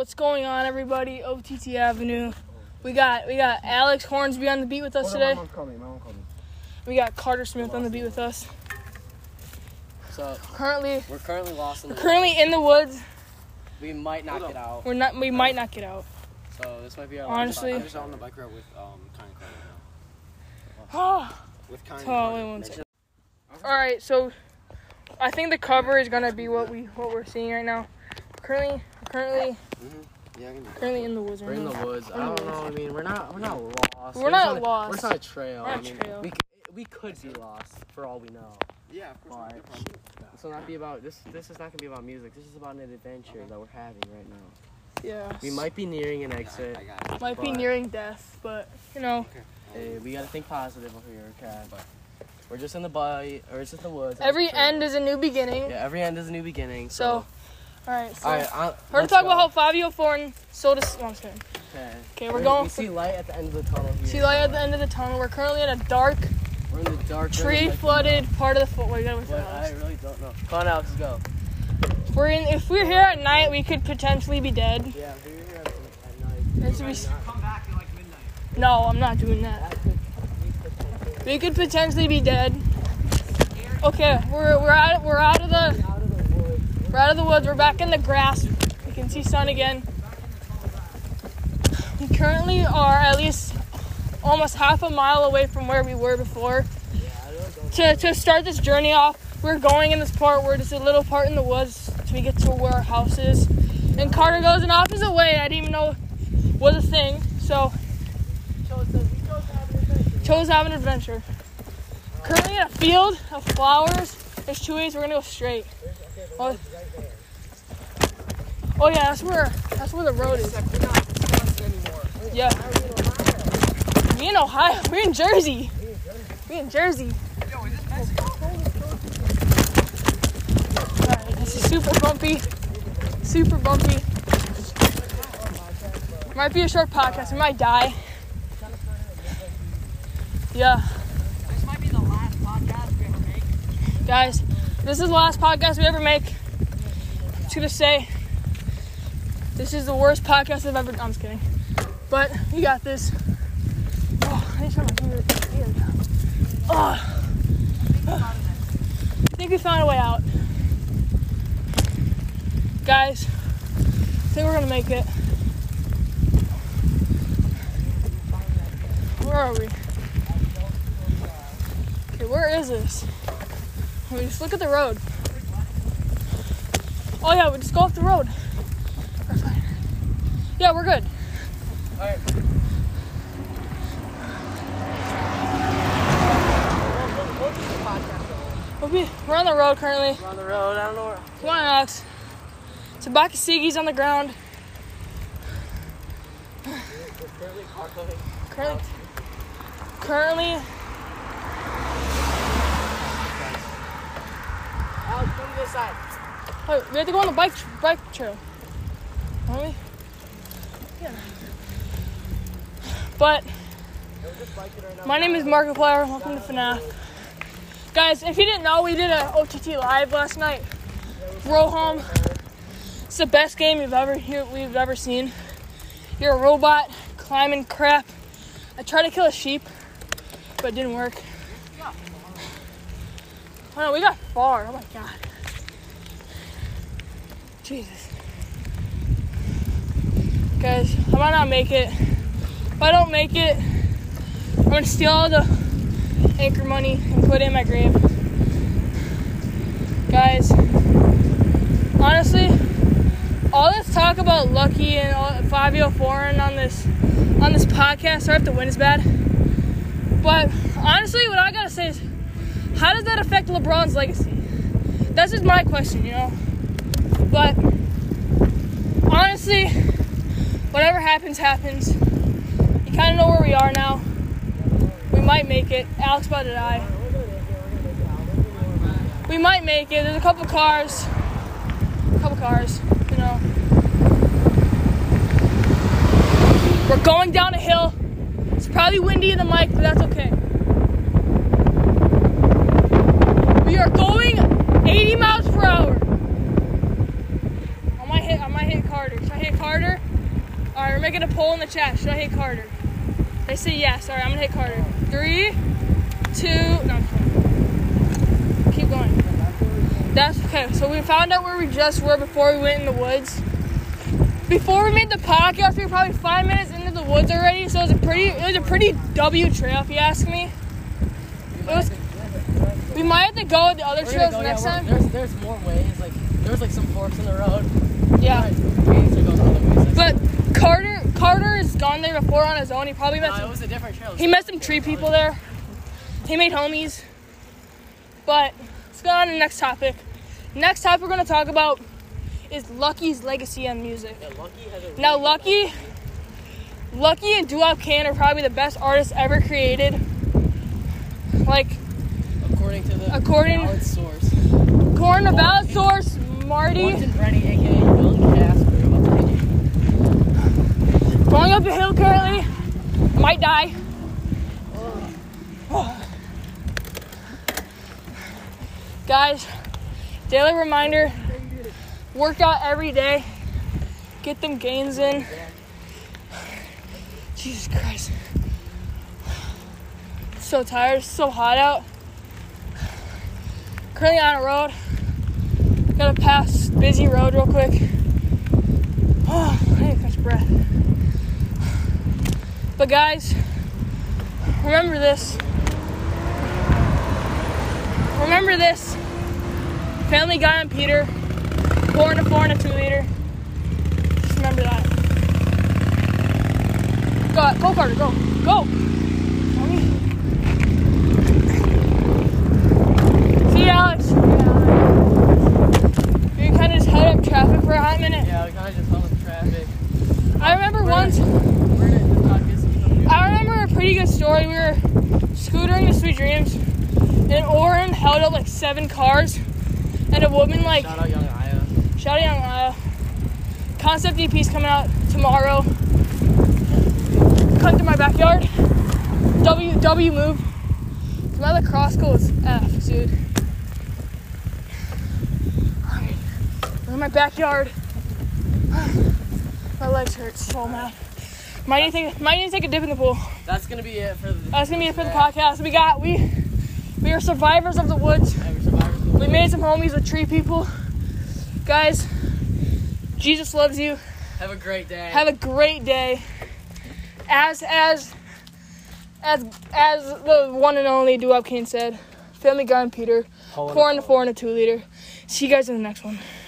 What's going on, everybody? OTT Avenue. We got we got Alex Hornsby on the beat with us today. We got Carter Smith on the beat with us. So Currently, we're currently lost in the currently in the woods. We might not get out. We're not. We might not get out. So this might be our Honestly. I'm just on the bike ride with um Kind Carter. Oh, With Kind wait one second. All right, so I think the cover is gonna be what we what we're seeing right now. Currently, currently, mm-hmm. Yeah, I can currently in the woods. We're in the woods. I We're in the don't know. I mean, we're not. We're not lost. We're not just on a- lost. We're just on a trail. We're on I a mean, trail. We, we could be lost for all we know. Yeah, of course. Why? no problem. This will not be about this. This is not gonna be about music. This is about an adventure that we're having right now. Yeah. We might be nearing an exit. I got it. Might be nearing death, but you know, Hey, we gotta think positive over here, okay? But we're just in the bite, or it's just the woods. every It's a trail. end is a new beginning. Yeah, every end is a new beginning. So, So, all right. So, all right. I'll, we're gonna talk about how Fabio Foreign sold us. No, I'm just kidding. Okay. Okay, we're going. We see light at the end of the tunnel here. See light at the end of the tunnel. We're currently in a dark, We're in the dark. tree like, flooded part of the foot. Wait, gotta wait? I really don't know. Come on, Alex, go. If we're in. If we're here at night, we could potentially be dead. Yeah, if we're here at, at night. It's we- come back at like midnight. No, I'm not doing that. That we We could potentially be dead. Okay, we're we're out we're out of the out of the woods. We're out of the woods. We're back in the grass. We can see sun again. We currently are at least almost half a mile away from where we were before. To to start this journey off, we're going in this part where there's a little part in the woods till we get to where our house is. And Carter goes an opposite way. I didn't even know was a thing. So chose to have an adventure. Currently in a field of flowers. There's two ways we're gonna go straight. Oh, oh yeah, that's where that's where the road is. Yeah. We in Ohio. We're in Jersey. We in Jersey. This is super bumpy. Super bumpy. Might be a short podcast. We might die. Yeah. This might be the last podcast we ever make. Guys, this is the last podcast we ever make. I'm just gonna say, this is the worst podcast I've ever. Done. I'm just kidding, but you got this. Oh, I need to my finger-. Oh. I think we found a way out, guys. I think we're gonna make it. Where are we? Okay, where is this? We just look at the road. Oh yeah, we just go off the road. We're fine. Yeah, we're good. We'll be, we're on the road currently. We're on the road. I don't know where. Come on, Alex. Tabakasigis on the ground. Currently. Currently, currently, Alex, come to this side. wait, we have to go on the bike bike trail. Don't we? Yeah. But. My name is Markiplier. Welcome to FNAF. Guys, if you didn't know, we did an OTT live last night. Roham. It's the best game you've ever we've ever seen. You're a robot climbing crap. I tried to kill a sheep, but it didn't work. Oh no, we got far. Oh my god. Jesus. Guys, I might not make it. If I don't make it, I'm gonna steal all the anchor money and put it in my grave. Guys, honestly, all this talk about Lucki and Fabio Foreign on this on this podcast, sorry if the wind is bad. But honestly, what I gotta say is, how does that affect LeBron's legacy? That's just my question, you know. But honestly, whatever happens, happens. You kind of know where we are now. We might make it. Alex about to die. We might make it. There's a couple cars. A couple cars, you know. We're going down a hill. It's probably windy in the mic, but that's okay. We are going 80 miles per hour. I might hit. Carter. Should I hit Carter? All right, we're making a poll in the chat. Should I hit Carter? They say yes. All right, I'm gonna hit Carter. Three, two. No, I'm sorry. keep going. That's okay. So we found out where we just were before we went in the woods. Before we made the podcast, we were probably five minutes into the woods already. So it was a pretty, it was a pretty W trail, if you ask me. It was. We might have to go with the other trails go, next yeah, time. There's there's more ways. Like there's like some forks in the road. Yeah. Right, we need to go the other ways. But Carter, Carter has gone there before on his own. He probably met No, it some, was a different trail. he met some tree people there. He made homies. But let's go on to the next topic. Next topic we're gonna talk about is Lucki's legacy on music. Yeah, Lucki Now Lucki, Lucky and Duop Can are probably the best artists ever created. Like according to the According- valid source. according to Valid Source, Marty Martin Brenny, aka Young Casper. going up the hill currently, might die. Guys, daily reminder: work out every day, get them gains in. Jesus Christ, so tired, so hot out. Currently on a road. Gotta pass busy road real quick. Oh, I need to catch breath. But guys, remember this. Remember this. Family Guy and Peter, four and a four and a two liter. Just remember that. Go, go Carter, go, go. See you, Alex. You can kind of just held up traffic for a hot minute. Yeah, we kind of just held up traffic. I remember We're once. We're gonna talk this. I remember a pretty good story. We were scootering to Sweet Dreams, and Oren held up like seven cars, and a woman like Shout out Young Aya. shouting out, uh, concept EP's coming out tomorrow. Come to my backyard. W W move. My lacrosse goal is F, dude. We're in my backyard. My legs hurt so bad. Might need to take, might need to take a dip in the pool. That's gonna be it for the. That's gonna be it for the podcast. We got we we are survivors of the woods. Yeah, of the We made some homies with tree people. Guys, Jesus loves you. Have a great day. Have a great day. As as as as the one and only Duop Kane said, Family Guy and Peter, four and a four and a two liter. See you guys in the next one.